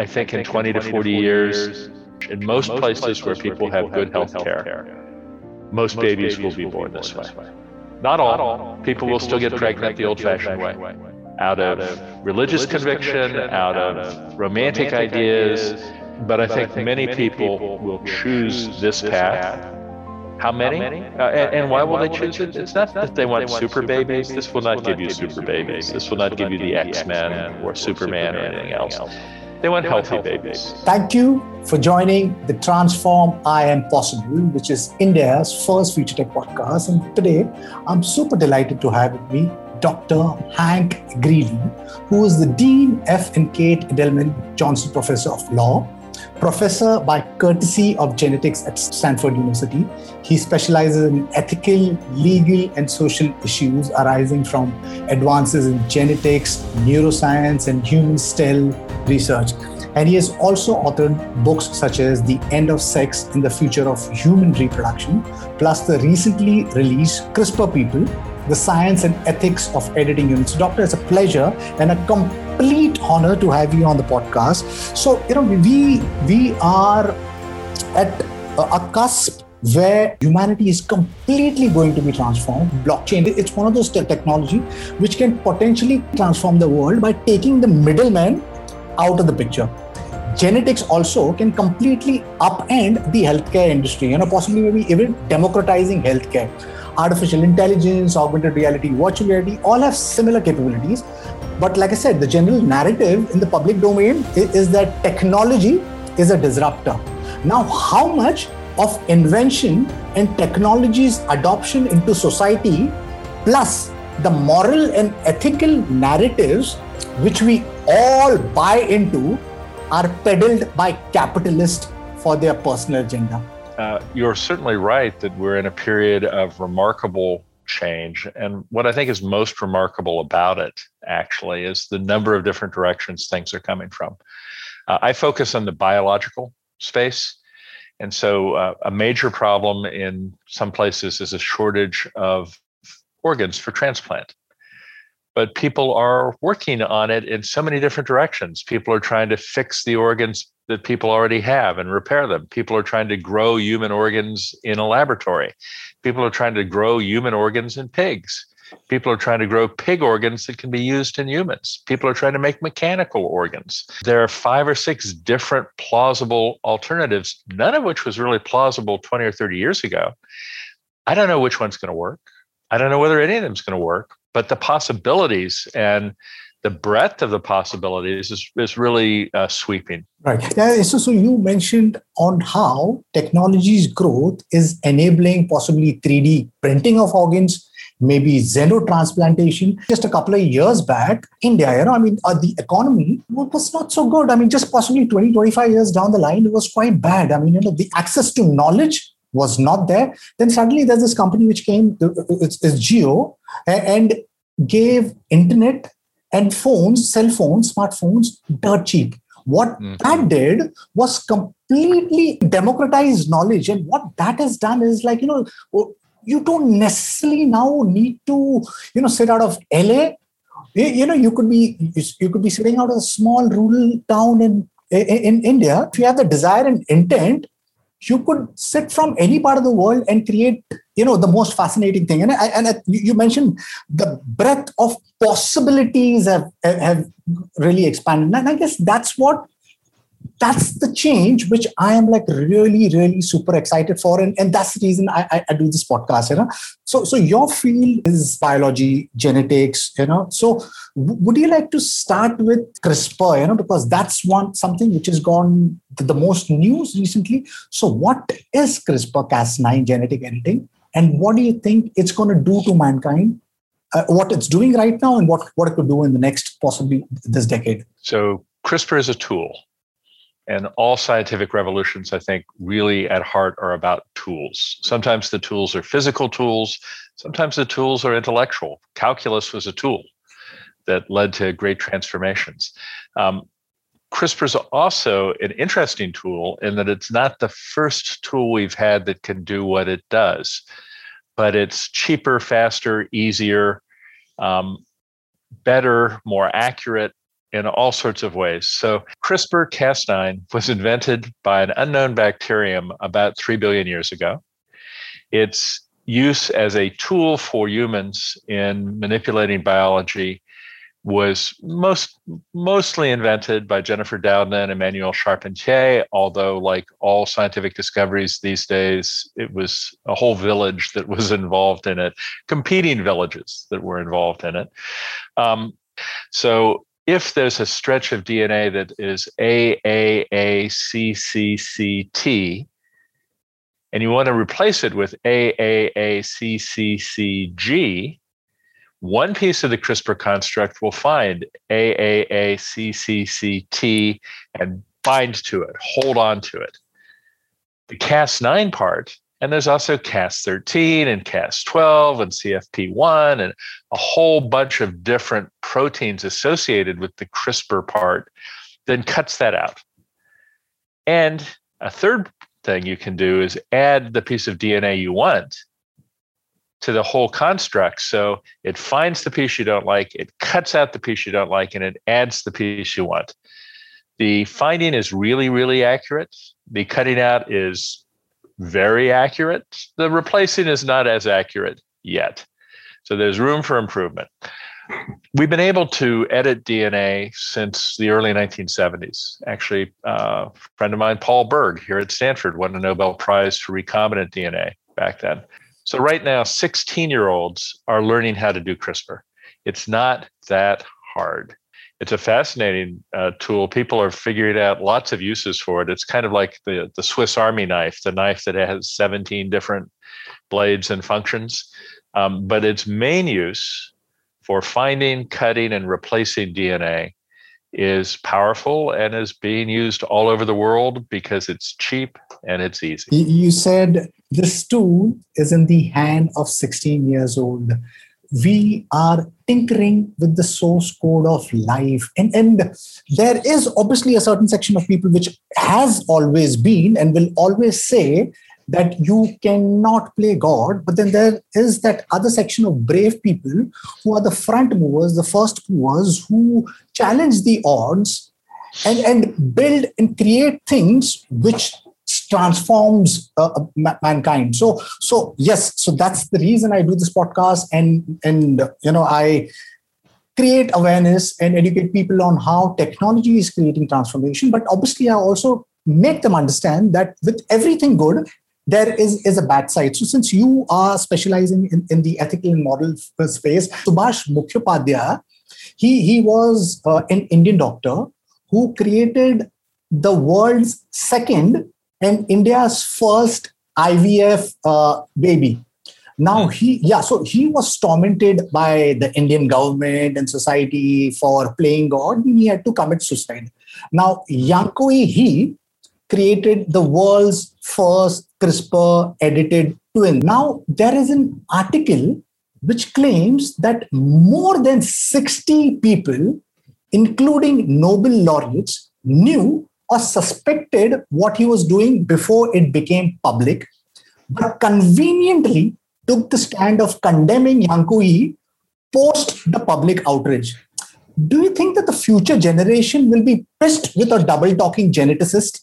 I think in 20 to 40 years, in most places where people have good health care, most babies will be born this way. Not all. People will still get pregnant the old fashioned way out of religious conviction, out of romantic ideas. But I think many people will choose this path. How many? Uh, and, and, why will they choose it? It's not that they want super babies. This will not give you super babies. This will not give you the X Men or Superman or anything else. They want healthy babies. Thank you for joining the Transform I Am Possible, which is India's first future tech podcast. And today, I'm super delighted to have with me Dr. Hank Greely, who is the Deane F. and Kate Edelman Johnson Professor of Law, professor by courtesy of genetics at Stanford University. He specializes in ethical, legal, and social issues arising from advances in genetics, neuroscience, and human cell research. And he has also authored books such as The End of Sex and the Future of Human Reproduction, plus the recently released CRISPR People the science and ethics of editing humans. Doctor, it's a pleasure and a complete honor to have you on the podcast. So, you know, we we are at a cusp where humanity is completely going to be transformed. Blockchain, it's one of those technology which can potentially transform the world by taking the middleman out of the picture. Genetics also can completely upend the healthcare industry, you know, possibly maybe even democratizing healthcare artificial intelligence, augmented reality, virtual reality, all have similar capabilities. But like I said, the general narrative in the public domain is, that technology is a disruptor. Now, how much of invention and technology's adoption into society, plus the moral and ethical narratives which we all buy into, are peddled by capitalists for their personal agenda? Uh, you're certainly right that we're in a period of remarkable change. And what I think is most remarkable about it, actually, is the number of different directions things are coming from. Uh, I focus on the biological space. And so, uh, a major problem in some places is a shortage of organs for transplant. But people are working on it in so many different directions. People are trying to fix the organs that people already have and repair them. People are trying to grow human organs in a laboratory. People are trying to grow human organs in pigs. People are trying to grow pig organs that can be used in humans. People are trying to make mechanical organs. There are five or six different plausible alternatives, none of which was really plausible 20 or 30 years ago. I don't know which one's going to work. I don't know whether any of them is going to work, but the possibilities and the breadth of the possibilities is, is really uh, sweeping. Right. So, so you mentioned on how technology's growth is enabling possibly 3D printing of organs, maybe xenotransplantation. Just a couple of years back, India, you know, I mean, uh, the economy was not so good. I mean, just possibly 20, 25 years down the line, it was quite bad. I mean, you know, the access to knowledge was not there. Then suddenly there's this company which came, it's, it's Jio, and gave internet and phones, cell phones, smartphones, dirt cheap. What mm-hmm. that did was completely democratize knowledge. And what that has done is like, you know, you don't necessarily now need to, you know, sit out of LA. You know, you could be you could be sitting out of a small rural town in in India. If you have the desire and intent, you could sit from any part of the world and create you know the most fascinating thing. And I, and I, you mentioned the breadth of possibilities have have really expanded. And i guess that's what that's the change which I am like really, really super excited for. And, and that's the reason I, I, I, do this podcast, you know. So so your field is biology, genetics, you know. So would you like to start with CRISPR, you know, because that's one something which has gone the most news recently. So what is CRISPR Cas9 genetic editing? And what do you think it's going to do to mankind uh, what it's doing right now and what, what it could do in the next possibly this decade. So CRISPR is a tool. And all scientific revolutions, I think, really at heart are about tools. Sometimes the tools are physical tools, sometimes the tools are intellectual. Calculus was a tool that led to great transformations. Um, CRISPR is also an interesting tool in that it's not the first tool we've had that can do what it does, but it's cheaper, faster, easier, um, better, more accurate, in all sorts of ways. So, CRISPR Cas9 was invented by an unknown bacterium about 3 billion years ago. Its use as a tool for humans in manipulating biology was most mostly invented by Jennifer Doudna and Emmanuelle Charpentier, although like all scientific discoveries these days, it was a whole village that was involved in it, competing villages that were involved in it. Um, so if there's a stretch of DNA that is AAACCCT, and you want to replace it with AAACCCG, one piece of the CRISPR construct will find AAACCCT and bind to it, hold on to it. The Cas9 part, and there's also Cas13 and Cas12 and CFP1 and a whole bunch of different proteins associated with the CRISPR part, then cuts that out. And a third thing you can do is add the piece of DNA you want to the whole construct. So it finds the piece you don't like, it cuts out the piece you don't like, and it adds the piece you want. The finding is really, really accurate. The cutting out is very accurate. The replacing is not as accurate yet. So there's room for improvement. We've been able to edit DNA since the early 1970s. Actually, uh, a friend of mine, Paul Berg, here at Stanford, won a Nobel Prize for recombinant DNA back then. So right now, 16 year olds are learning how to do CRISPR. It's not that hard. It's a fascinating uh, tool. People are figuring out lots of uses for it. It's kind of like the, the Swiss Army knife, the knife that has 17 different blades and functions. Um, but its main use for finding, cutting, and replacing DNA is powerful and is being used all over the world because it's cheap and it's easy. You said this tool is in the hand of 16 years old. We are tinkering with the source code of life. And, and there is obviously a certain section of people which has always been and will always say that you cannot play God. But then there is that other section of brave people who are the front movers, the first movers who challenge the odds and, and build and create things which transforms uh, uh mankind so so yes so that's the reason i do this podcast and and you know i create awareness and educate people on how technology is creating transformation but obviously i also make them understand that with everything good there is, is a bad side. So since you are specializing in, in the ethical and moral space, Subhash Mukhopadhyay, he, he was uh, an Indian doctor who created the world's second and India's first IVF uh, baby. Now he, yeah, so he was tormented by the Indian government and society for playing God. and He had to commit suicide. Now Jiankui he created the world's first CRISPR edited twin. Now, there is an article which claims that more than 60 people, including Nobel laureates, knew or suspected what he was doing before it became public, but conveniently took the stand of condemning Jiankui post the public outrage. Do you think that the future generation will be pissed with a double talking geneticist?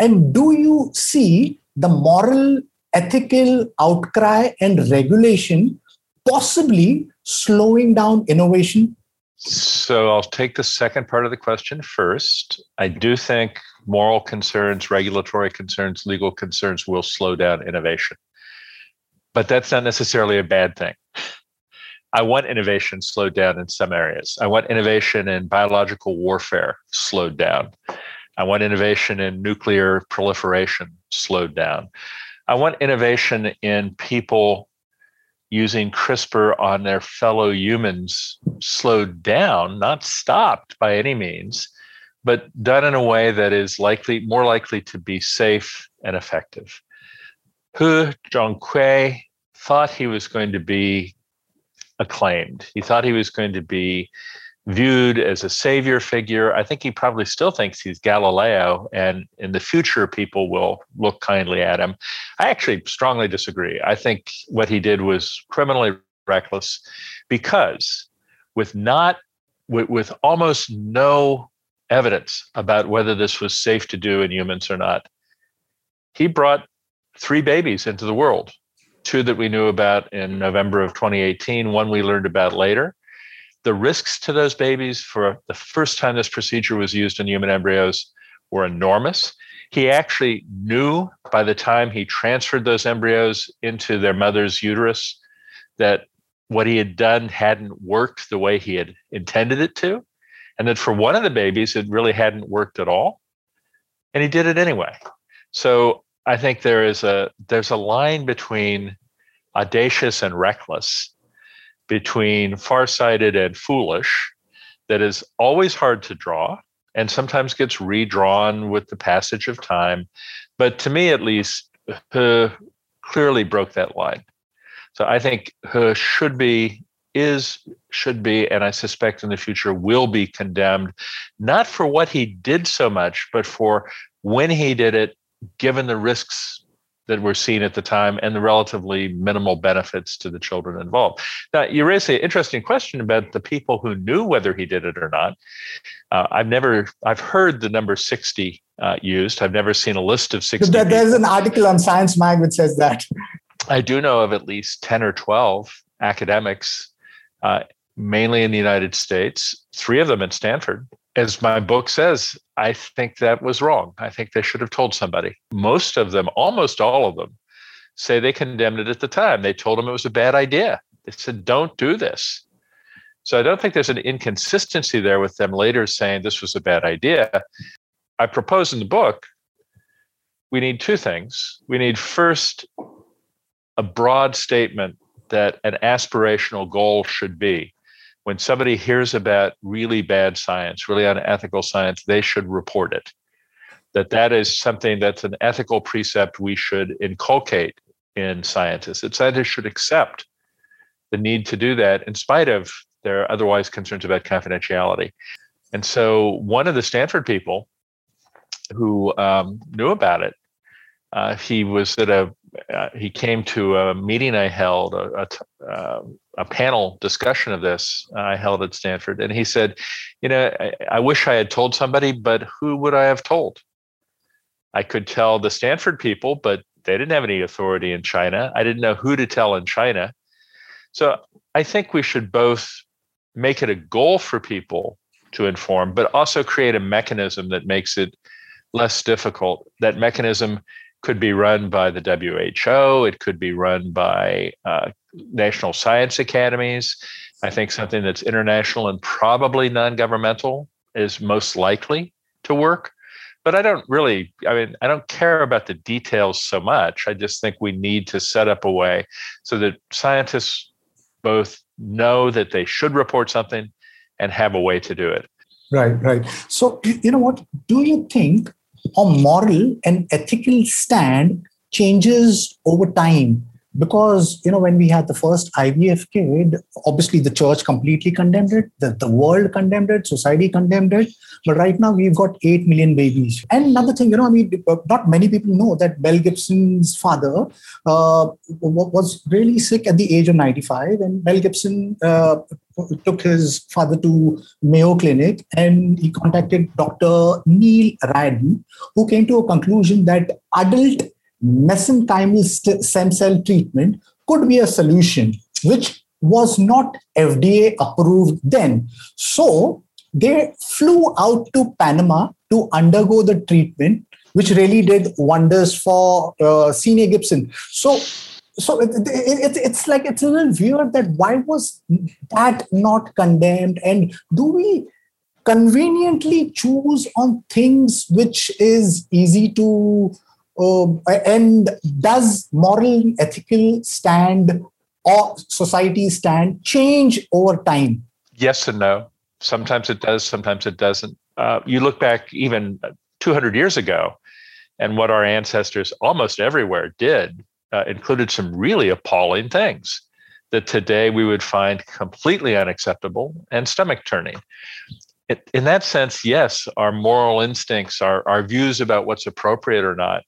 And do you see the moral, ethical outcry and regulation possibly slowing down innovation? So I'll take the second part of the question first. I do think moral concerns, regulatory concerns, legal concerns will slow down innovation. But that's not necessarily a bad thing. I want innovation slowed down in some areas. I want innovation in biological warfare slowed down. I want innovation in nuclear proliferation slowed down. I want innovation in people using CRISPR on their fellow humans slowed down, not stopped by any means, but done in a way that is likely more likely to be safe and effective. He Jiankui thought he was going to be acclaimed. He thought he was going to be viewed as a savior figure. I think he probably still thinks he's Galileo, and in the future, people will look kindly at him. I actually strongly disagree. I think what he did was criminally reckless because with not with, with almost no evidence about whether this was safe to do in humans or not. He brought three babies into the world two that we knew about in November of 2018, one we learned about later. The risks to those babies for the first time this procedure was used in human embryos were enormous. He actually knew by the time he transferred those embryos into their mother's uterus that what he had done hadn't worked the way he had intended it to. And that for one of the babies, it really hadn't worked at all. And he did it anyway. So I think there is a there's a line between audacious and reckless, between farsighted and foolish, that is always hard to draw and sometimes gets redrawn with the passage of time. But to me, at least, He clearly broke that line. So I think He should be, is, should be, and I suspect in the future will be condemned, not for what he did so much, but for when he did it given the risks that were seen at the time and the relatively minimal benefits to the children involved. Now, you raise an interesting question about the people who knew whether he did it or not. Uh, I've never, I've heard the number 60 uh, used. I've never seen a list of 60. There's an article on Science Mag which says that. I do know of at least 10 or 12 academics, uh, mainly in the United States, three of them at Stanford, as my book says, I think that was wrong. I think they should have told somebody. Most of them, almost all of them, say they condemned it at the time. They told them it was a bad idea. They said, don't do this. So I don't think there's an inconsistency there with them later saying this was a bad idea. I propose in the book we need two things. We need first a broad statement that an aspirational goal should be when somebody hears about really bad science, really unethical science, they should report it. That that is something that's an ethical precept we should inculcate in scientists. That scientists should accept the need to do that in spite of their otherwise concerns about confidentiality. And so one of the Stanford people who um, knew about it, uh, he was at a uh, he came to a meeting I held, a, a, uh, a, panel discussion of this I held at Stanford, and he said, "You know, I, I wish I had told somebody, but who would I have told? I could tell the Stanford people, but they didn't have any authority in China. I didn't know who to tell in China. So I think we should both make it a goal for people to inform, but also create a mechanism that makes it less difficult. That mechanism could be run by the WHO. It could be run by uh, national science academies. I think something that's international and probably non-governmental is most likely to work. But I don't really, I mean, I don't care about the details so much. I just think we need to set up a way so that scientists both know that they should report something and have a way to do it. Right, right. So, you know what? Do you think a moral and ethical stand changes over time because you know when we had the first ivf kid obviously the church completely condemned it the, the world condemned it society condemned it. But right now we've got 8 million babies. And another thing you know i mean not many people know that mel gibson's father uh, was really sick at the age of 95 and mel gibson uh, took his father to mayo clinic and he contacted dr neil riordan who came to a conclusion that adult mesenchymal stem cell treatment could be a solution, which was not FDA approved then. So they flew out to Panama to undergo the treatment, which really did wonders for uh, Senior Gibson. So so it, it, it, it's like it's a little weird that why was that not condemned and do we conveniently choose on things which is easy to and does moral ethical stand or society stand change over time? Yes and no. Sometimes it does sometimes it doesn't. Uh, you look back even 200 years ago and what our ancestors almost everywhere did uh, included some really appalling things that today we would find completely unacceptable and stomach turning. In that sense yes our moral instincts our, our views about what's appropriate or not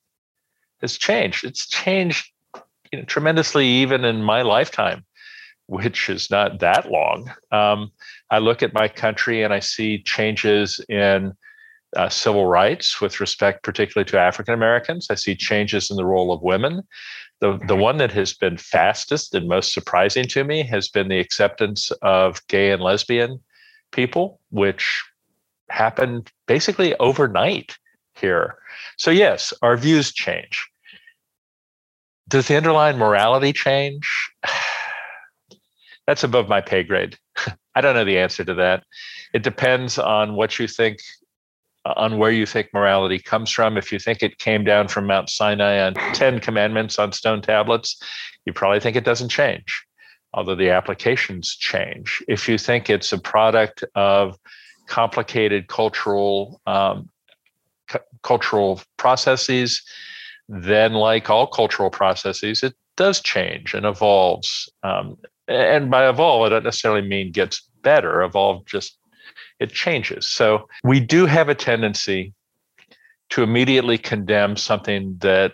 has changed. It's changed you know, tremendously even in my lifetime, which is not that long. Um, I look at my country and I see changes in uh, civil rights with respect, particularly to African Americans. I see changes in the role of women. The, the one that has been fastest and most surprising to me has been the acceptance of gay and lesbian people, which happened basically overnight here. So, yes, our views change. Does the underlying morality change? That's above my pay grade. I don't know the answer to that. It depends on what you think, on where you think morality comes from. If you think it came down from Mount Sinai on 10 commandments on stone tablets, you probably think it doesn't change, although the applications change. If you think it's a product of complicated cultural um, cultural processes, then like all cultural processes, it does change and evolves. Um, and by evolve, I don't necessarily mean gets better. Evolve just it changes. So we do have a tendency to immediately condemn something that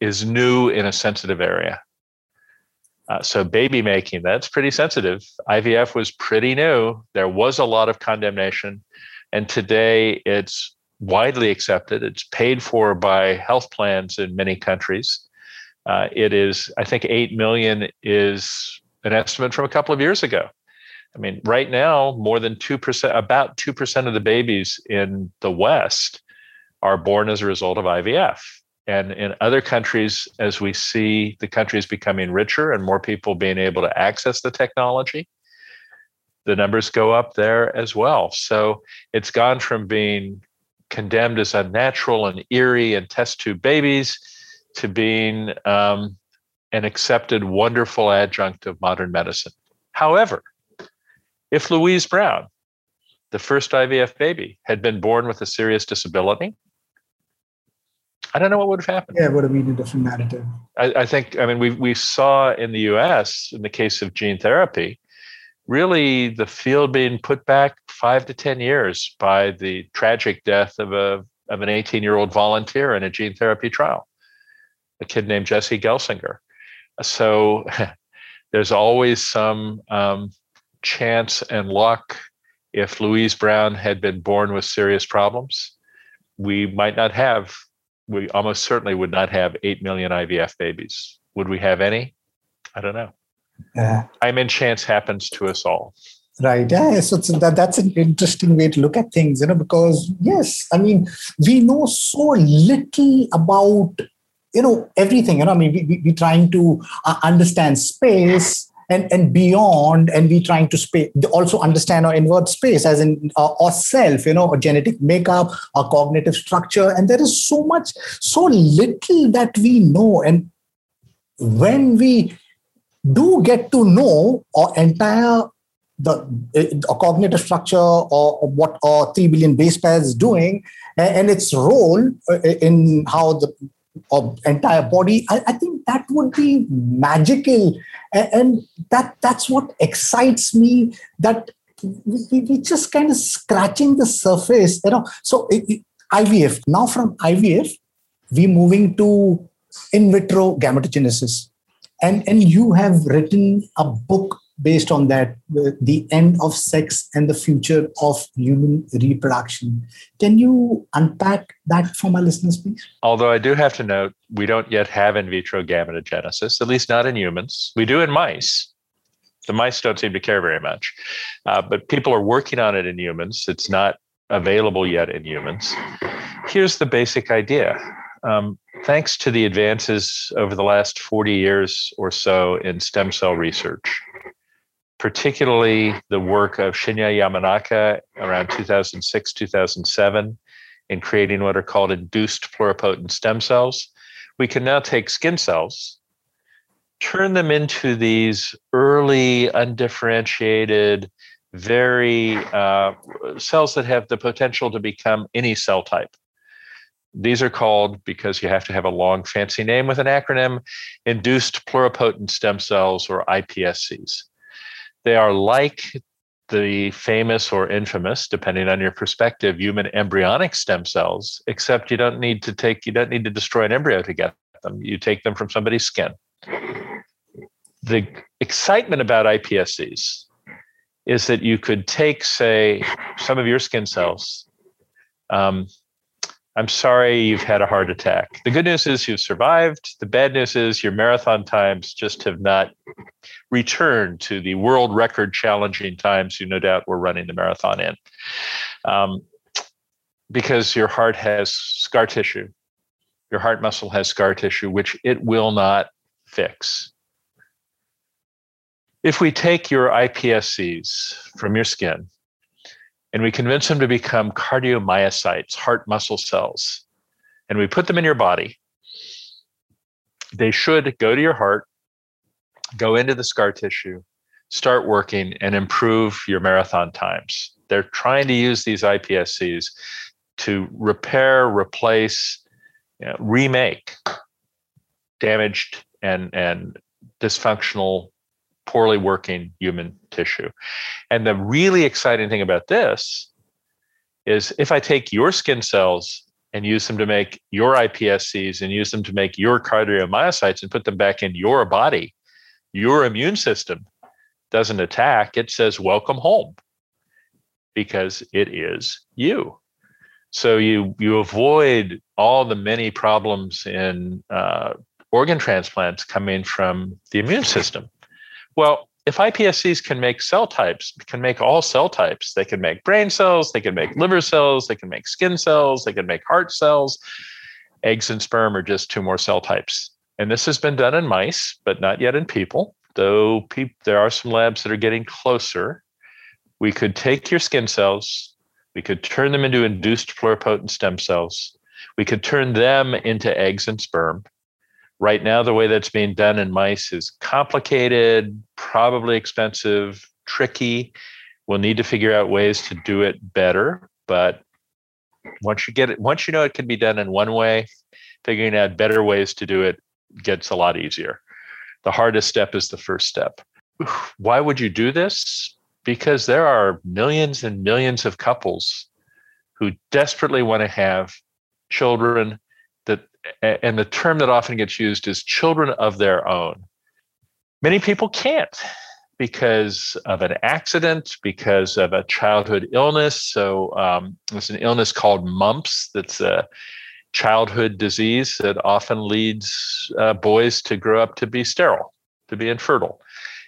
is new in a sensitive area. Uh, so baby making, that's pretty sensitive. IVF was pretty new. There was a lot of condemnation. And today it's widely accepted. It's paid for by health plans in many countries. Uh, it is, I think, 8 million is an estimate from a couple of years ago. I mean, right now, more than 2%, about 2% of the babies in the West are born as a result of IVF. And in other countries, as we see the countries becoming richer and more people being able to access the technology, the numbers go up there as well. So it's gone from being condemned as unnatural and eerie and test tube babies to being um, an accepted wonderful adjunct of modern medicine. However, if Louise Brown, the first IVF baby, had been born with a serious disability, I don't know what would have happened. Yeah, it would have been a different narrative. I, I think, I mean, we, we saw in the US, in the case of gene therapy, really the field being put back five to 10 years by the tragic death of, a, of an 18 year old volunteer in a gene therapy trial, a kid named Jesse Gelsinger. So there's always some um, chance and luck. If Louise Brown had been born with serious problems, we might not have we almost certainly would not have 8 million IVF babies. Would we have any? I don't know. Yeah. I mean, chance happens to us all. Right. Yeah. So that, that's an interesting way to look at things, you know, because yes, I mean, we know so little about, you know, everything. You know, I mean, we, we, we're trying to uh, understand space and and beyond and we're trying to spa- also understand our inward space as in uh, our self you know our genetic makeup our cognitive structure and there is so much so little that we know and when we do get to know our entire the uh, cognitive structure or, what our 3 billion base pairs is doing and, its role uh, in how the entire body I, I, think that would be magical. And, and, that that's what excites me that we, we just kind of scratching the surface you know. So it, it, ivf now from ivf we're moving to in vitro gametogenesis and and you have written a book based on that the end of sex and the future of human reproduction. Can you unpack that for my listeners please? Although i do have to note we don't yet have in vitro gametogenesis at least not in humans. We do in mice. The mice don't seem to care very much. Uh, but people are working on it in humans. It's not available yet in humans. Here's the basic idea. Um, thanks to the advances over the last 40 years or so in stem cell research particularly the work of Shinya Yamanaka around 2006, 2007 in creating what are called induced pluripotent stem cells. We can now take skin cells, turn them into these early, undifferentiated, very uh, cells that have the potential to become any cell type. These are called, because you have to have a long, fancy name with an acronym, induced pluripotent stem cells or iPSCs. They are like the famous or infamous, depending on your perspective, human embryonic stem cells, except you don't need to take, you don't need to destroy an embryo to get them. You take them from somebody's skin. The excitement about iPSCs is that you could take, say, some of your skin cells. Um, I'm sorry you've had a heart attack. The good news is you've survived. The bad news is your marathon times just have not returned to the world record challenging times you no doubt were running the marathon in. Um, because your heart has scar tissue. Your heart muscle has scar tissue, which it will not fix. If we take your iPSCs from your skin and we convince them to become cardiomyocytes, heart muscle cells, and we put them in your body, they should go to your heart, go into the scar tissue, start working, and improve your marathon times. They're trying to use these iPSCs to repair, replace, you know, remake damaged and, and dysfunctional poorly working human tissue. And the really exciting thing about this is if I take your skin cells and use them to make your iPSCs and use them to make your cardiomyocytes and put them back in your body, your immune system doesn't attack. It says, welcome home because it is you. So you you avoid all the many problems in uh, organ transplants coming from the immune system. Well, if iPSCs can make cell types, can make all cell types, they can make brain cells, they can make liver cells, they can make skin cells, they can make heart cells. Eggs and sperm are just two more cell types. And this has been done in mice, but not yet in people, though pe- there are some labs that are getting closer. We could take your skin cells, we could turn them into induced pluripotent stem cells, we could turn them into eggs and sperm, Right now, the way that's being done in mice is complicated, probably expensive, tricky. We'll need to figure out ways to do it better. But once you get it, once you know it can be done in one way, figuring out better ways to do it gets a lot easier. The hardest step is the first step. Why would you do this? Because there are millions and millions of couples who desperately want to have children and the term that often gets used is children of their own. Many people can't because of an accident, because of a childhood illness. So um, there's an illness called mumps that's a childhood disease that often leads uh, boys to grow up to be sterile, to be infertile.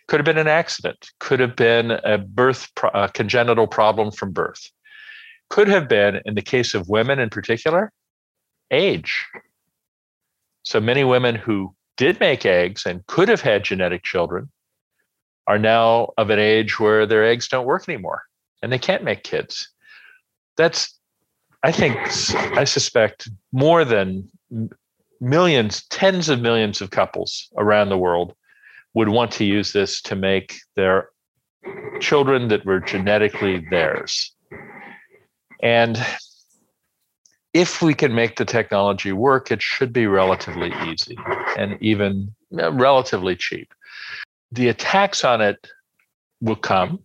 Could have been an accident, could have been a birth pro- a congenital problem from birth. Could have been, in the case of women in particular, age. So many women who did make eggs and could have had genetic children are now of an age where their eggs don't work anymore and they can't make kids. That's, I think, I suspect more than millions, tens of millions of couples around the world would want to use this to make their children that were genetically theirs. And if we can make the technology work, it should be relatively easy and even uh, relatively cheap. The attacks on it will come.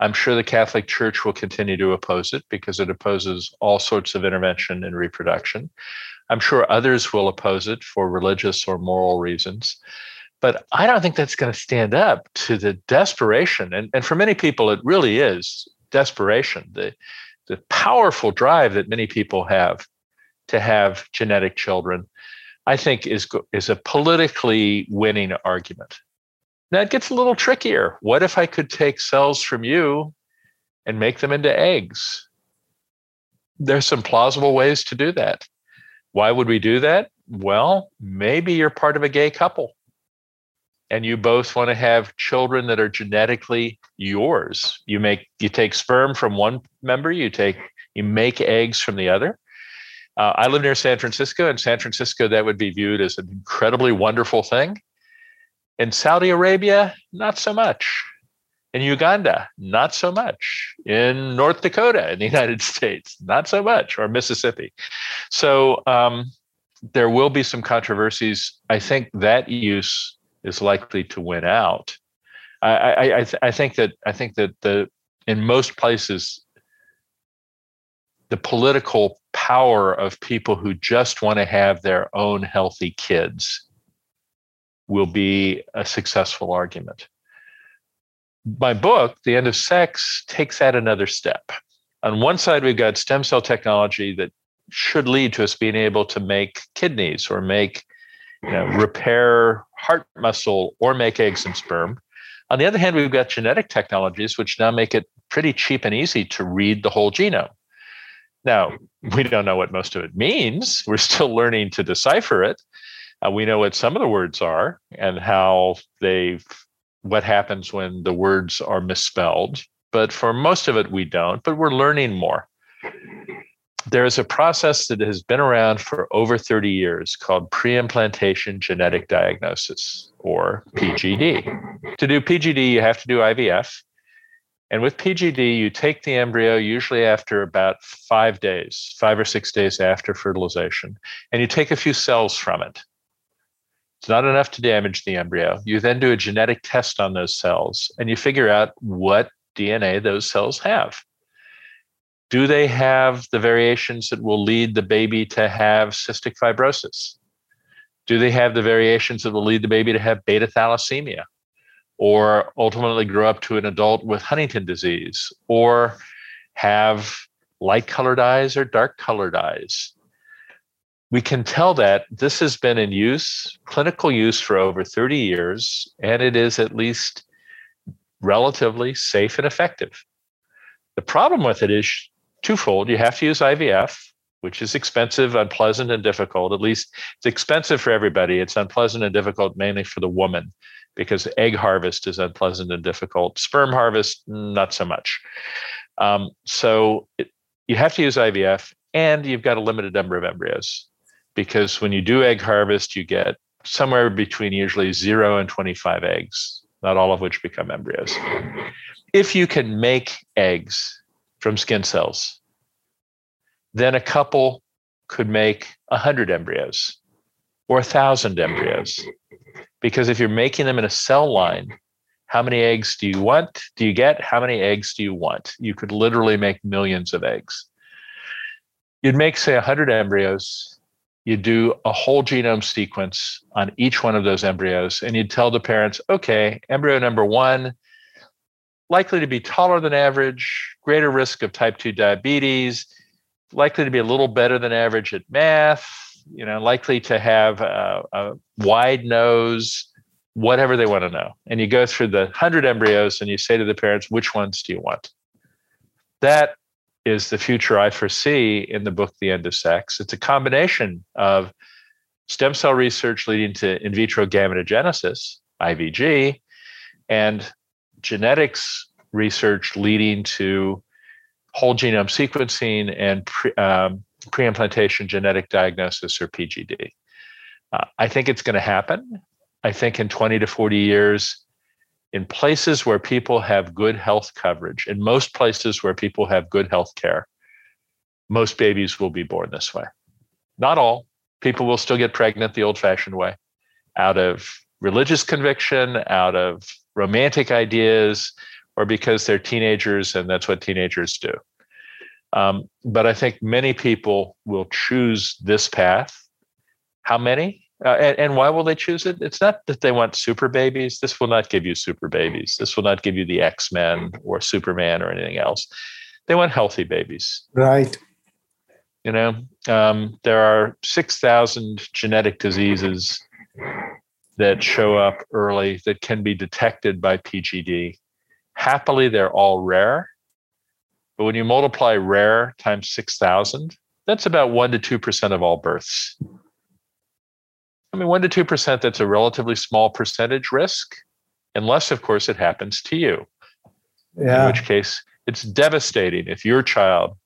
I'm sure the Catholic Church will continue to oppose it because it opposes all sorts of intervention in reproduction. I'm sure others will oppose it for religious or moral reasons. But I don't think that's going to stand up to the desperation. And, and for many people, it really is desperation. The, the powerful drive that many people have to have genetic children, I think is is a politically winning argument. Now it gets a little trickier. What if I could take cells from you and make them into eggs? There's some plausible ways to do that. Why would we do that? Well, maybe you're part of a gay couple and you both want to have children that are genetically yours. You make you take sperm from one member you take you make eggs from the other. Uh, i live near san francisco and san francisco that would be viewed as an incredibly wonderful thing. In saudi arabia not so much. In uganda not so much. In north dakota in the united states not so much or mississippi. So um, there will be some controversies. I think that use is likely to win out. I I, I, th- I think that I think that the in most places the political power of people who just want to have their own healthy kids will be a successful argument. my book, The End of Sex, takes that another step. On one side, we've got stem cell technology that should lead to us being able to make kidneys or make, you know, repair heart muscle or make eggs and sperm. On the other hand, we've got genetic technologies which now make it pretty cheap and easy to read the whole genome. Now, we don't know what most of it means. We're still learning to decipher it. Uh, we know what some of the words are and how they what happens when the words are misspelled. But for most of it, we don't, but we're learning more. There is a process that has been around for over 30 years called pre-implantation genetic diagnosis, or PGD. To do PGD, you have to do IVF. And with PGD, you take the embryo usually after about five days, five or six days after fertilization, and you take a few cells from it. It's not enough to damage the embryo. You then do a genetic test on those cells and you figure out what DNA those cells have. Do they have the variations that will lead the baby to have cystic fibrosis? Do they have the variations that will lead the baby to have beta thalassemia or ultimately grow up to an adult with Huntington disease or have light colored eyes or dark colored eyes? we can tell that this has been in use, clinical use for over 30 years, and it is at least relatively safe and effective. The problem with it is twofold. You have to use IVF, which is expensive, unpleasant, and difficult. At least it's expensive for everybody. It's unpleasant and difficult mainly for the woman because egg harvest is unpleasant and difficult. Sperm harvest, not so much. Um, so it, you have to use IVF, and you've got a limited number of embryos because when you do egg harvest, you get somewhere between usually zero and 25 eggs, not all of which become embryos. If you can make eggs from skin cells, then a couple could make 100 embryos or 1,000 embryos. Because if you're making them in a cell line, how many eggs do you want? Do you get? How many eggs do you want? You could literally make millions of eggs. You'd make, say, 100 embryos You'd do a whole genome sequence on each one of those embryos, and you'd tell the parents, okay, embryo number one, likely to be taller than average, greater risk of type 2 diabetes, likely to be a little better than average at math, you know, likely to have a, a wide nose, whatever they want to know. And you go through the 100 embryos and you say to the parents, which ones do you want? That is the future I foresee in the book, The End of Sex. It's a combination of stem cell research leading to in vitro gametogenesis, IVG, and genetics research leading to whole genome sequencing and pre, um, implantation genetic diagnosis or PGD. Uh, I think it's going to happen. I think in 20 to 40 years, in places where people have good health coverage, in most places where people have good health care, most babies will be born this way. Not all. People will still get pregnant the old fashioned way out of religious conviction, out of romantic ideas, or because they're teenagers and that's what teenagers do. Um, but I think many people will choose this path. How many? Uh, and, and, why will they choose it? It's not that they want super babies. This will not give you super babies. This will not give you the X Men or Superman or anything else. They want healthy babies. Right. You know, um, there are 6,000 genetic diseases that show up early that can be detected by PGD. Happily, they're all rare. But when you multiply rare times 6,000, that's about 1% to 2% of all births. I mean, one to two percent, that's a relatively small percentage risk, unless, of course, it happens to you. Yeah. In which case, it's devastating if your child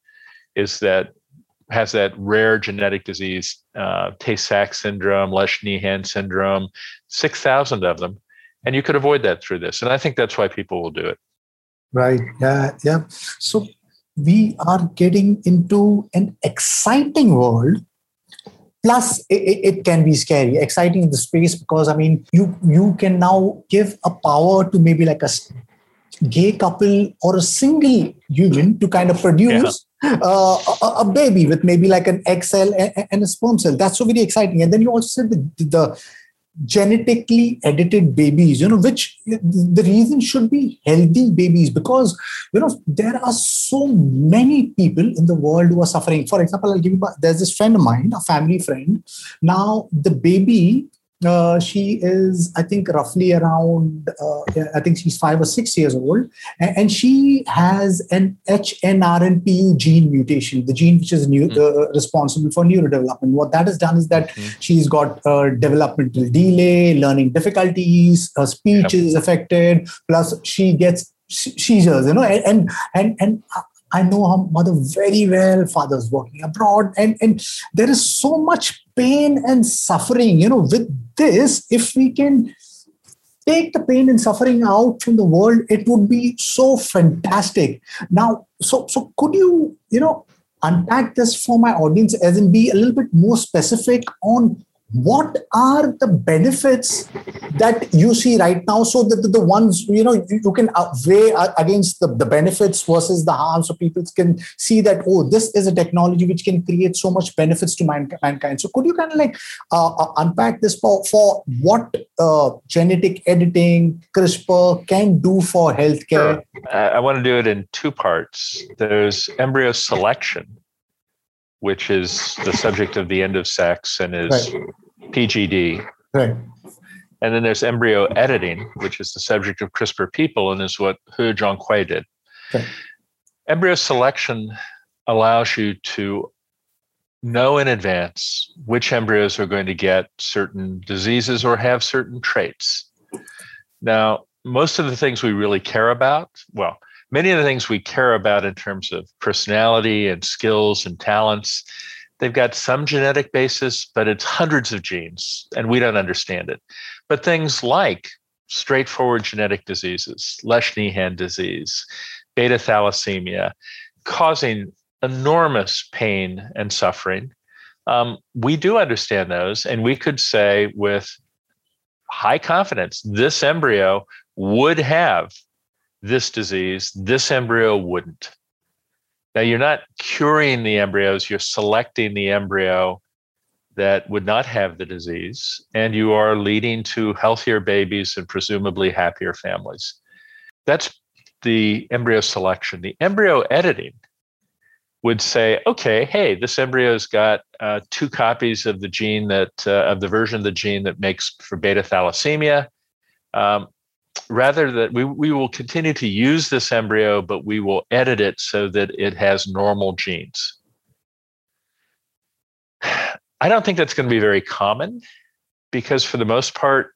is that has that rare genetic disease, uh, Tay-Sachs syndrome, Lesch-Nyhan syndrome, six thousand of them, and you could avoid that through this. And I think that's why people will do it. Right. Yeah. Yeah. So we are getting into an exciting world plus it, it, can be scary exciting in the space because i mean you you can now give a power to maybe like a gay couple or a single human to kind of produce. Uh, a, a, baby with maybe like an egg cell and, a sperm cell. That's so very exciting. And then you also said the, the genetically edited babies you know which the reason should be healthy babies because you know there are so many people in the world who are suffering. For example i'll give you there's this friend of mine a family friend. Now the baby uh, she is, I think, roughly around, uh, I think she's five or six years old, and, and, she has an HNRNPU gene mutation, the gene which is new, mm. uh, responsible for neurodevelopment. What that has done is that mm. she's got a developmental delay, learning difficulties, her speech yep. is affected, plus she gets seizures, you know, and and and I know her mother very well. Father's working abroad, and and there is so much pain and suffering. You know, with this, if we can take the pain and suffering out from the world, it would be so fantastic. Now, so so could you you know unpack this for my audience as in be a little bit more specific on what are the benefits that you see right now? So that the, the ones you know you, you can weigh against the, the benefits versus the harm. So people can see that oh this is a technology which can create so much benefits to mankind. So could you kind of like uh, uh, unpack this for, for what uh, genetic editing crispr can do for healthcare? Sure. i want to do it in two parts. There's embryo selection which is the subject of the end of sex and is right. PGD. Right. And then there's embryo editing, which is the subject of CRISPR people and is what He Jiankui did. Okay. Embryo selection allows you to know in advance which embryos are going to get certain diseases or have certain traits. Now, most of the things we really care about, well, many of the things we care about in terms of personality and skills and talents, they've got some genetic basis, but it's hundreds of genes and we don't understand it. But things like straightforward genetic diseases, Lesch-Nyhan disease, beta thalassemia, causing enormous pain and suffering. Um, we do understand those, and we could say with high confidence this embryo would have this disease, this embryo wouldn't. Now, you're not curing the embryos, you're selecting the embryo that would not have the disease, and you are leading to healthier babies and presumably happier families. That's the embryo selection. The embryo editing would say, okay, hey, this embryo's got uh, two copies of the gene that, uh, of the version of the gene that makes for beta thalassemia. Um, rather that we, we will continue to use this embryo, but we will edit it so that it has normal genes. I don't think that's going to be very common because, for the most part,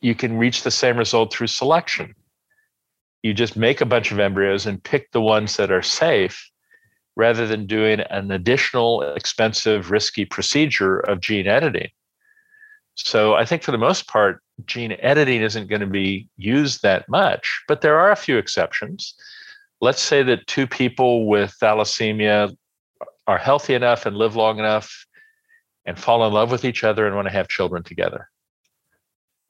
you can reach the same result through selection. You just make a bunch of embryos and pick the ones that are safe rather than doing an additional expensive, risky procedure of gene editing. So I think for the most part, gene editing isn't going to be used that much, but there are a few exceptions. Let's say that two people with thalassemia are healthy enough and live long enough and fall in love with each other and want to have children together.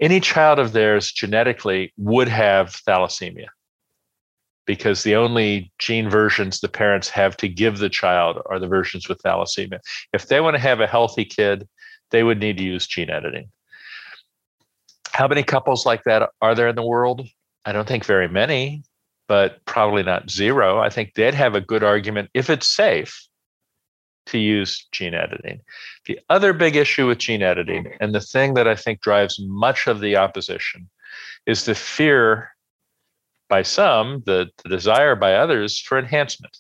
Any child of theirs genetically would have thalassemia because the only gene versions the parents have to give the child are the versions with thalassemia. If they want to have a healthy kid, they would need to use gene editing. How many couples like that are there in the world? I don't think very many, but probably not zero. I think they'd have a good argument if it's safe to use gene editing. The other big issue with gene editing, and the thing that I think drives much of the opposition, is the fear by some, the, the desire by others for enhancement,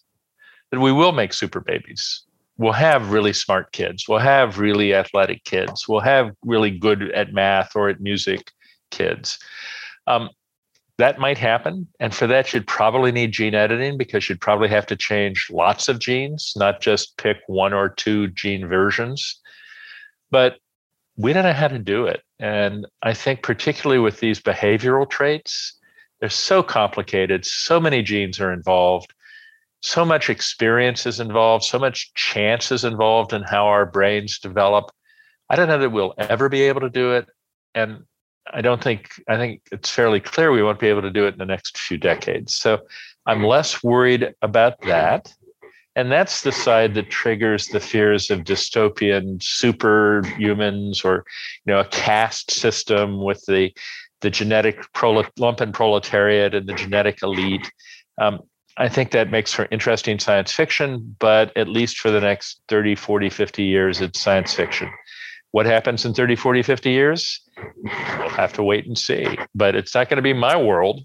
that we will make super babies we'll have really smart kids. We'll have really athletic kids. We'll have really good at math or at music kids. Um, that might happen. And for that, you'd probably need gene editing because you'd probably have to change lots of genes, not just pick one or two gene versions. But we don't know how to do it. And I think, particularly with these behavioral traits, they're so complicated, so many genes are involved so much experience is involved, so much chance is involved in how our brains develop. I don't know that we'll ever be able to do it. And I don't think, I think it's fairly clear we won't be able to do it in the next few decades. So I'm less worried about that. And that's the side that triggers the fears of dystopian superhumans or, you know, a caste system with the the genetic prole- lumpen proletariat and the genetic elite. Um, I think that makes for interesting science fiction, but at least for the next 30, 40, 50 years, it's science fiction. What happens in 30, 40, 50 years? We'll have to wait and see. But it's not going to be my world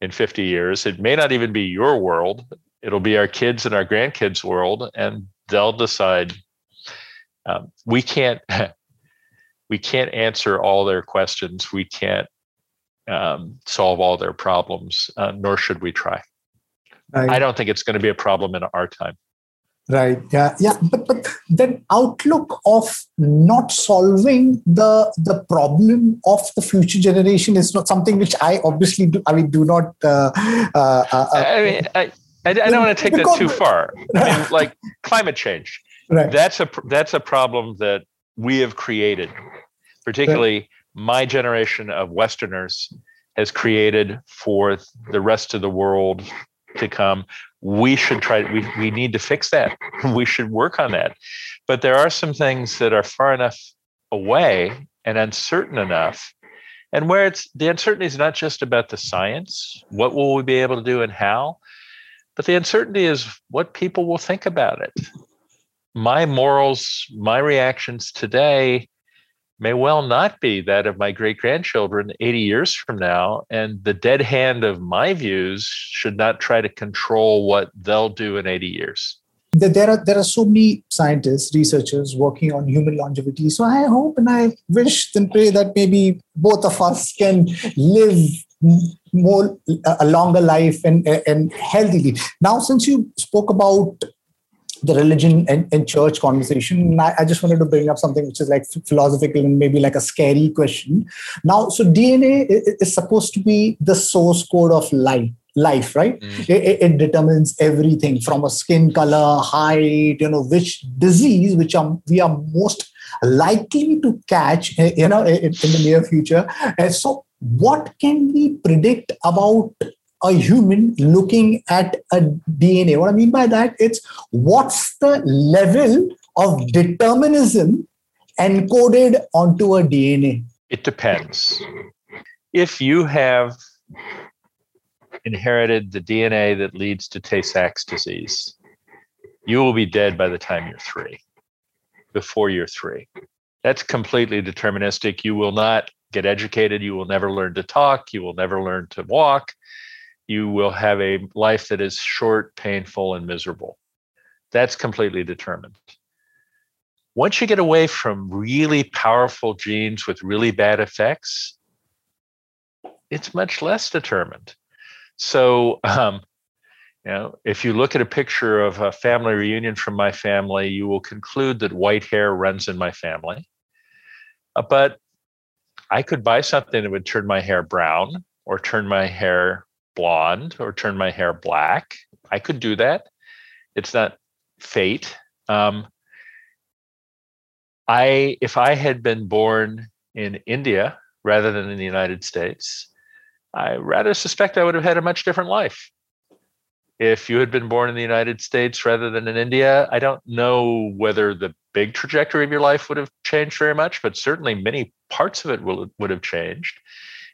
in 50 years. It may not even be your world. It'll be our kids and our grandkids' world, and they'll decide. Um, we can't we can't answer all their questions. We can't um, solve all their problems, uh, nor should we try. Right. I don't think it's going to be a problem in our time. Right. Yeah. Yeah. But but then outlook of not solving the the problem of the future generation is not something which I obviously do. I mean, do not. Uh, uh, uh, I mean, I, I, don't want to take that too far. I mean, like climate change. Right. That's a that's a problem that we have created, particularly right. my generation of Westerners has created for the rest of the world to come we should try we, we need to fix that. We should work on that. But there are some things that are far enough away and uncertain enough and where it's the uncertainty is not just about the science what will we be able to do and how but the uncertainty is what people will think about it. My morals my reactions today may well not be that of my great grandchildren 80 years from now. And the dead hand of my views should not try to control what they'll do in 80 years. There are, there are so many scientists, researchers working on human longevity. So I hope and I wish and pray that maybe both of us can live more a longer life and and healthily. Now, since you spoke about the religion and, and church conversation. I, I, just wanted to bring up something which is like philosophical and maybe like a scary question. Now, so DNA is supposed to be the source code of life life right mm. it, it, determines everything from a skin color height you know which disease which are, we are most likely to catch eh, you know in, in the near future and so what can we predict about a human looking at a DNA. What I mean by that, it's what's the level of determinism encoded onto a DNA? It depends. If you have inherited the DNA that leads to Tay Sachs disease, you will be dead by the time you're three, before you're three. That's completely deterministic. You will not get educated. You will never learn to talk. You will never learn to walk you will have a life that is short, painful, and miserable. That's completely determined. Once you get away from really powerful genes with really bad effects, it's much less determined. So, um, you know, if you look at a picture of a family reunion from my family, you will conclude that white hair runs in my family. Uh, but I could buy something that would turn my hair brown or turn my hair blonde or turn my hair black. I could do that. It's not fate. Um, I if I had been born in India rather than in the United States, I rather suspect I would have had a much different life. If you had been born in the United States rather than in India, I don't know whether the big trajectory of your life would have changed very much, but certainly many parts of it will, would have changed.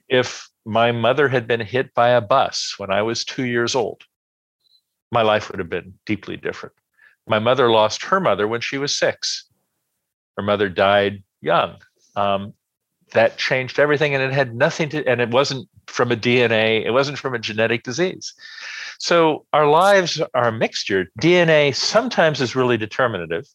If my mother had been hit by a bus when I was two years old, my life would have been deeply different. My mother lost her mother when she was six. Her mother died young. Um, that changed everything, and it had nothing to, and it wasn't from a DNA, it wasn't from a genetic disease. So our lives are a mixture. DNA sometimes is really determinative,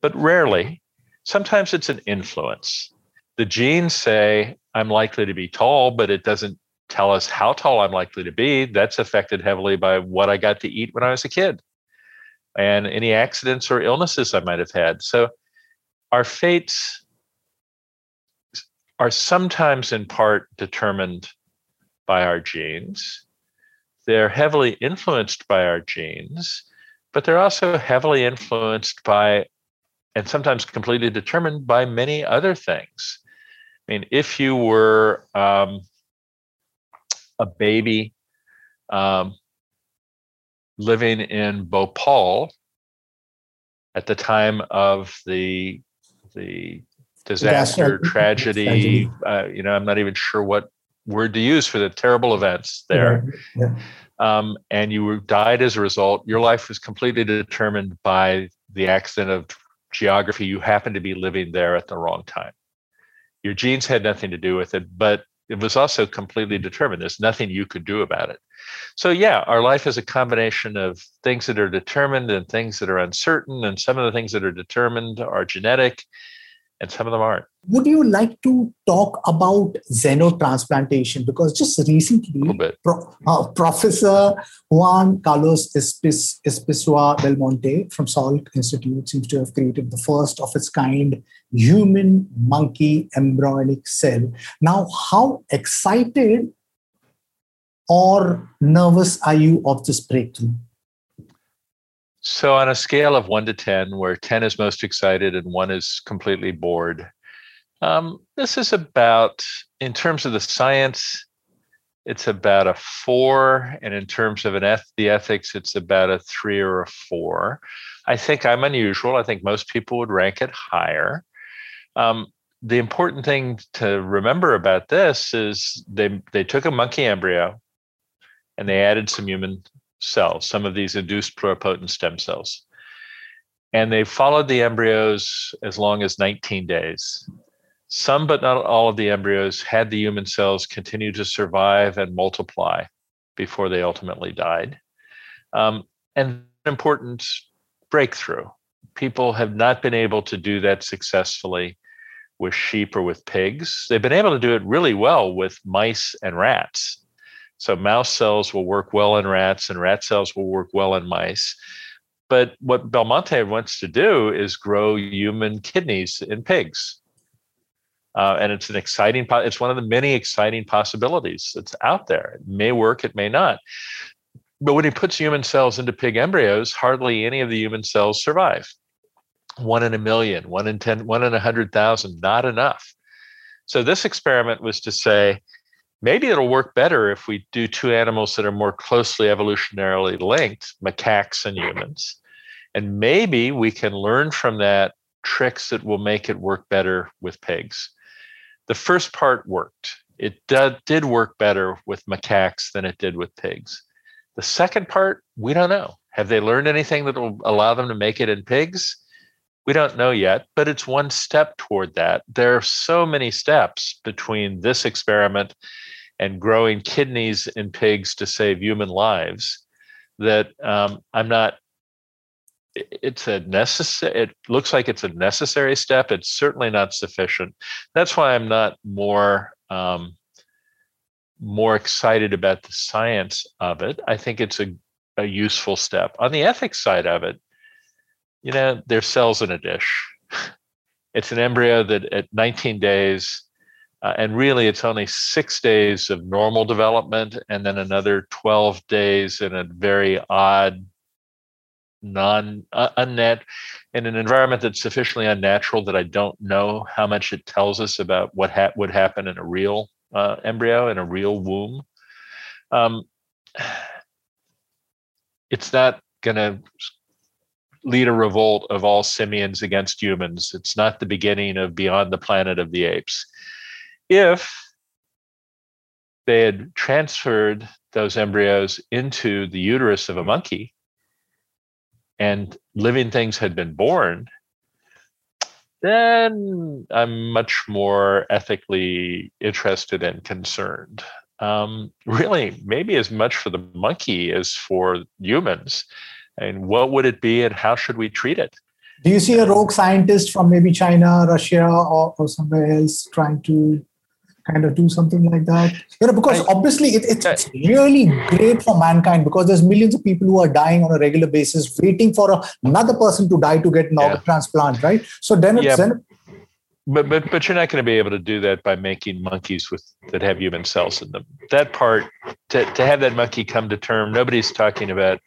but rarely. Sometimes it's an influence. The genes say, I'm likely to be tall, but it doesn't tell us how tall I'm likely to be. That's affected heavily by what I got to eat when I was a kid and any accidents or illnesses I might have had. So our fates are sometimes in part determined by our genes. They're heavily influenced by our genes, but they're also heavily influenced by and sometimes completely determined by many other things. I mean, if you were um, a baby um, living in Bhopal at the time of the the disaster, tragedy. Uh, you know, I'm not even sure what word to use for the terrible events there. Yeah. Um, and you died as a result. Your life was completely determined by the accident of geography. You happened to be living there at the wrong time. Your genes had nothing to do with it, but it was also completely determined. There's nothing you could do about it. So, yeah, our life is a combination of things that are determined and things that are uncertain. And some of the things that are determined are genetic, and some of them aren't. Would you like to talk about xenotransplantation? Because just recently, Pro, uh, Professor Juan Carlos Izpisua Belmonte from Salk Institute seems to have created the first of its kind human monkey embryonic cell. Now, how excited or nervous are you of this breakthrough? So, on a scale of one to 10, where 10 is most excited and one is completely bored, um, this is about, in terms of the science, it's about a four. And in terms of an eth- the ethics, it's about a three or a four. I think I'm unusual. I think most people would rank it higher. Um, the important thing to remember about this is they they took a monkey embryo and they added some human cells, some of these induced pluripotent stem cells. And they followed the embryos as long as 19 days. Some, but not all of the embryos, had the human cells continue to survive and multiply before they ultimately died. Um, and an important breakthrough. People have not been able to do that successfully with sheep or with pigs. They've been able to do it really well with mice and rats. So mouse cells will work well in rats, and rat cells will work well in mice. But what Belmonte wants to do is grow human kidneys in pigs. Uh, and it's an exciting, it's one of the many exciting possibilities that's out there. It may work, it may not. But when he puts human cells into pig embryos, hardly any of the human cells survive. One in a million, one in 10, one in a hundred thousand, not enough. So this experiment was to say, maybe it'll work better if we do two animals that are more closely evolutionarily linked, macaques and humans. And maybe we can learn from that tricks that will make it work better with pigs. The first part worked. It did, work better with macaques than it did with pigs. The second part, we don't know. Have they learned anything that will allow them to make it in pigs? We don't know yet, but it's one step toward that. There are so many steps between this experiment and growing kidneys in pigs to save human lives that um, I'm not. It's a necessary. It looks like it's a necessary step. It's certainly not sufficient. That's why I'm not more um, more excited about the science of it. I think it's a, a useful step. On the ethics side of it, you know, there's cells in a dish. It's an embryo that at 19 days uh, and really, it's only six days of normal development and then another 12 days in a very odd, non uh, unnet, in an environment that's sufficiently unnatural that I don't know how much it tells us about what ha- would happen in a real uh, embryo, in a real womb. Um, it's not going to lead a revolt of all simians against humans. It's not the beginning of Beyond the Planet of the Apes if they had transferred those embryos into the uterus of a monkey and living things had been born, then I'm much more ethically interested and concerned. Um, really, maybe as much for the monkey as for humans. And what would it be, and how should we treat it? Do you see a rogue scientist from maybe China, Russia, or, or somewhere else trying to kind of do something like that you know because obviously it, it's really great for mankind because there's millions of people who are dying on a regular basis waiting for a, another person to die to get an yeah. organ transplant right so then it's yeah. then but but but you're not going to be able to do that by making monkeys with that have human cells in them. That part to to have that monkey come to term, nobody's talking about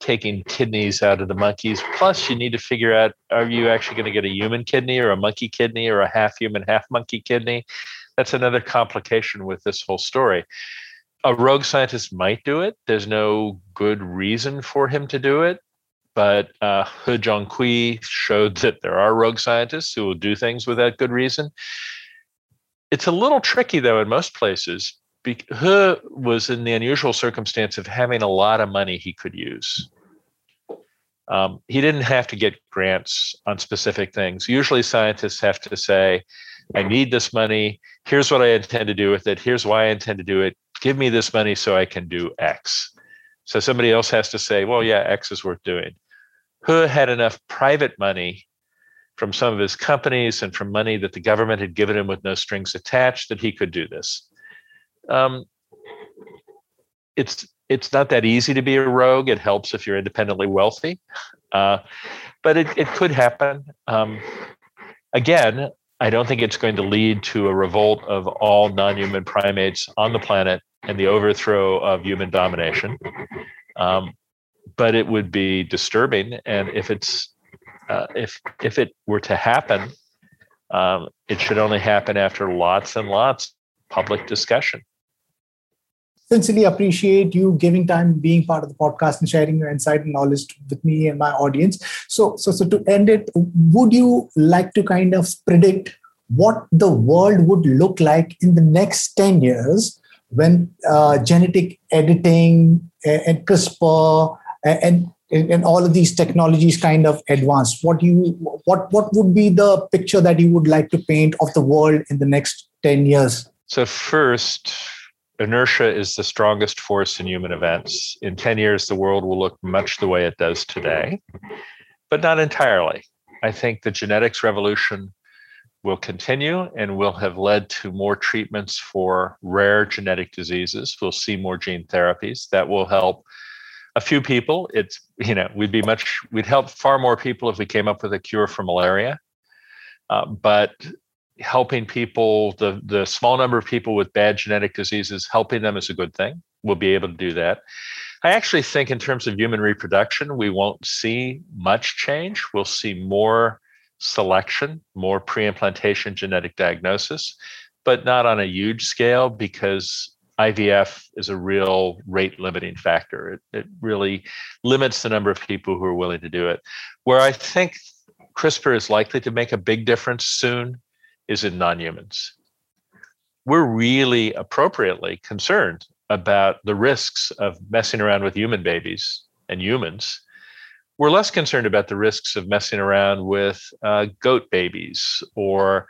taking kidneys out of the monkeys. Plus, you need to figure out: are you actually going to get a human kidney or a monkey kidney or a half human, half monkey kidney? That's another complication with this whole story. A rogue scientist might do it. There's no good reason for him to do it. but uh, He showed that there are rogue scientists who will do things without good reason. It's a little tricky, though, in most places. He was in the unusual circumstance of having a lot of money he could use. Um, he didn't have to get grants on specific things. Usually, scientists have to say, I need this money. Here's what I intend to do with it. Here's why I intend to do it. Give me this money so I can do X. So somebody else has to say, well, yeah, X is worth doing. He had enough private money from some of his companies and from money that the government had given him with no strings attached that he could do this. Um, it's it's not that easy to be a rogue. It helps if you're independently wealthy, uh, but it, it could happen. Um, again, I don't think it's going to lead to a revolt of all non human primates on the planet and the overthrow of human domination. Um, but it would be disturbing. And if it's uh, if if it were to happen, um, it should only happen after lots and lots of public discussion sincerely appreciate you giving time, being part of the podcast, and sharing your insight and knowledge with me and my audience. So, so, so to end it, would you like to kind of predict what the world would look like in the next 10 years when uh, genetic editing and CRISPR and, and and all of these technologies kind of advance what you what what would be the picture that you would like to paint of the world in the next 10 years so first inertia is the strongest force in human events. In 10 years, the world will look much the way it does today, but not entirely. I think the genetics revolution will continue and will have led to more treatments for rare genetic diseases. We'll see more gene therapies that will help a few people. It's, you know, we'd be much, we'd help far more people if we came up with a cure for malaria. Uh, but helping people, the, the small number of people with bad genetic diseases, helping them is a good thing. We'll be able to do that. I actually think, in terms of human reproduction, we won't see much change. We'll see more selection, more pre implantation genetic diagnosis, but not on a huge scale because IVF is a real rate limiting factor. It, it really limits the number of people who are willing to do it. Where I think CRISPR is likely to make a big difference soon is in non humans. We're really appropriately concerned about the risks of messing around with human babies and humans. We're less concerned about the risks of messing around with uh, goat babies or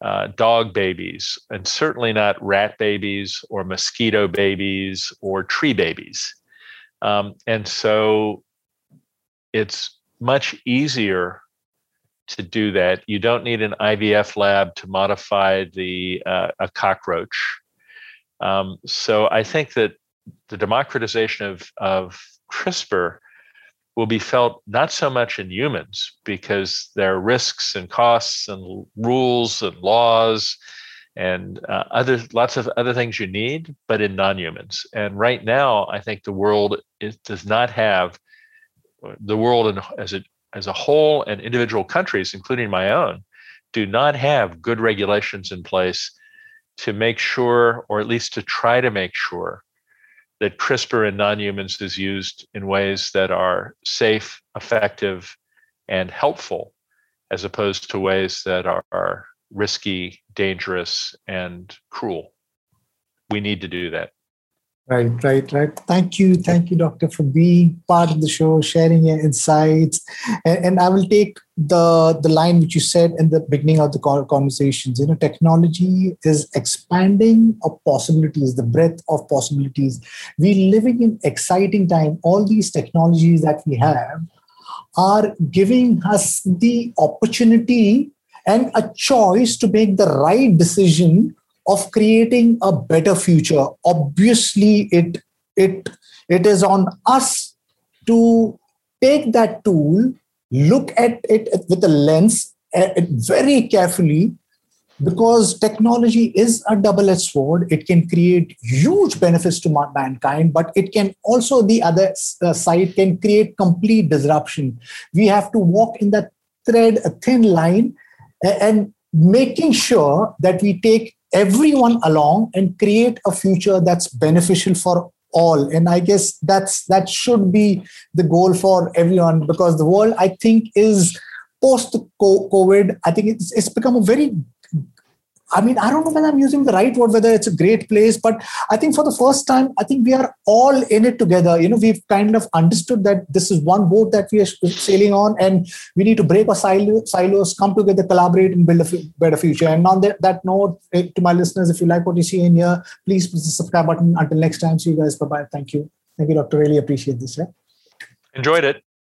uh, dog babies, and certainly not rat babies or mosquito babies or tree babies. Um, and so it's much easier to do that. You don't need an IVF lab to modify the uh, a cockroach. Um, so I think that the democratization of of CRISPR will be felt not so much in humans because there are risks and costs and rules and laws and uh, other lots of other things you need, but in non-humans. And right now, I think the world does not have the world as it as a whole and individual countries, including my own, do not have good regulations in place to make sure, or at least to try to make sure, that CRISPR in non humans is used in ways that are safe, effective, and helpful, as opposed to ways that are risky, dangerous, and cruel. We need to do that. Right, right, right. Thank you. Thank you, Doctor, for being part of the show, sharing your insights. And, and, I will take the, the line which you said in the beginning of the conversations. You know, technology is expanding of possibilities, the breadth of possibilities. We're living in exciting time. All these technologies that we have are giving us the opportunity and a choice to make the right decision of creating a better future. Obviously it it it is on us to take that tool look at it with a lens uh, very carefully because technology is a double-edged sword. It can create huge benefits to mankind but it can also the other uh, side can create complete disruption. We have to walk in that thread a thin line and making sure that we take everyone along and create a future that's beneficial for all. And i guess that's that should be the goal for everyone because the world i think is post covid. I think it's, it's become a very I mean, I don't know whether I'm using the right word, whether it's a great place, but I think for the first time, I think we are all in it together. You know, we've kind of understood that this is one boat that we are sailing on, and we need to break our silos, come together, collaborate, and build a better future. And on that, that note, eh, to my listeners, if you like what you see in here, please press the subscribe button. Until next time, see you guys. Bye bye. Thank you. Thank you, Doctor. Really appreciate this. Yeah? Enjoyed it.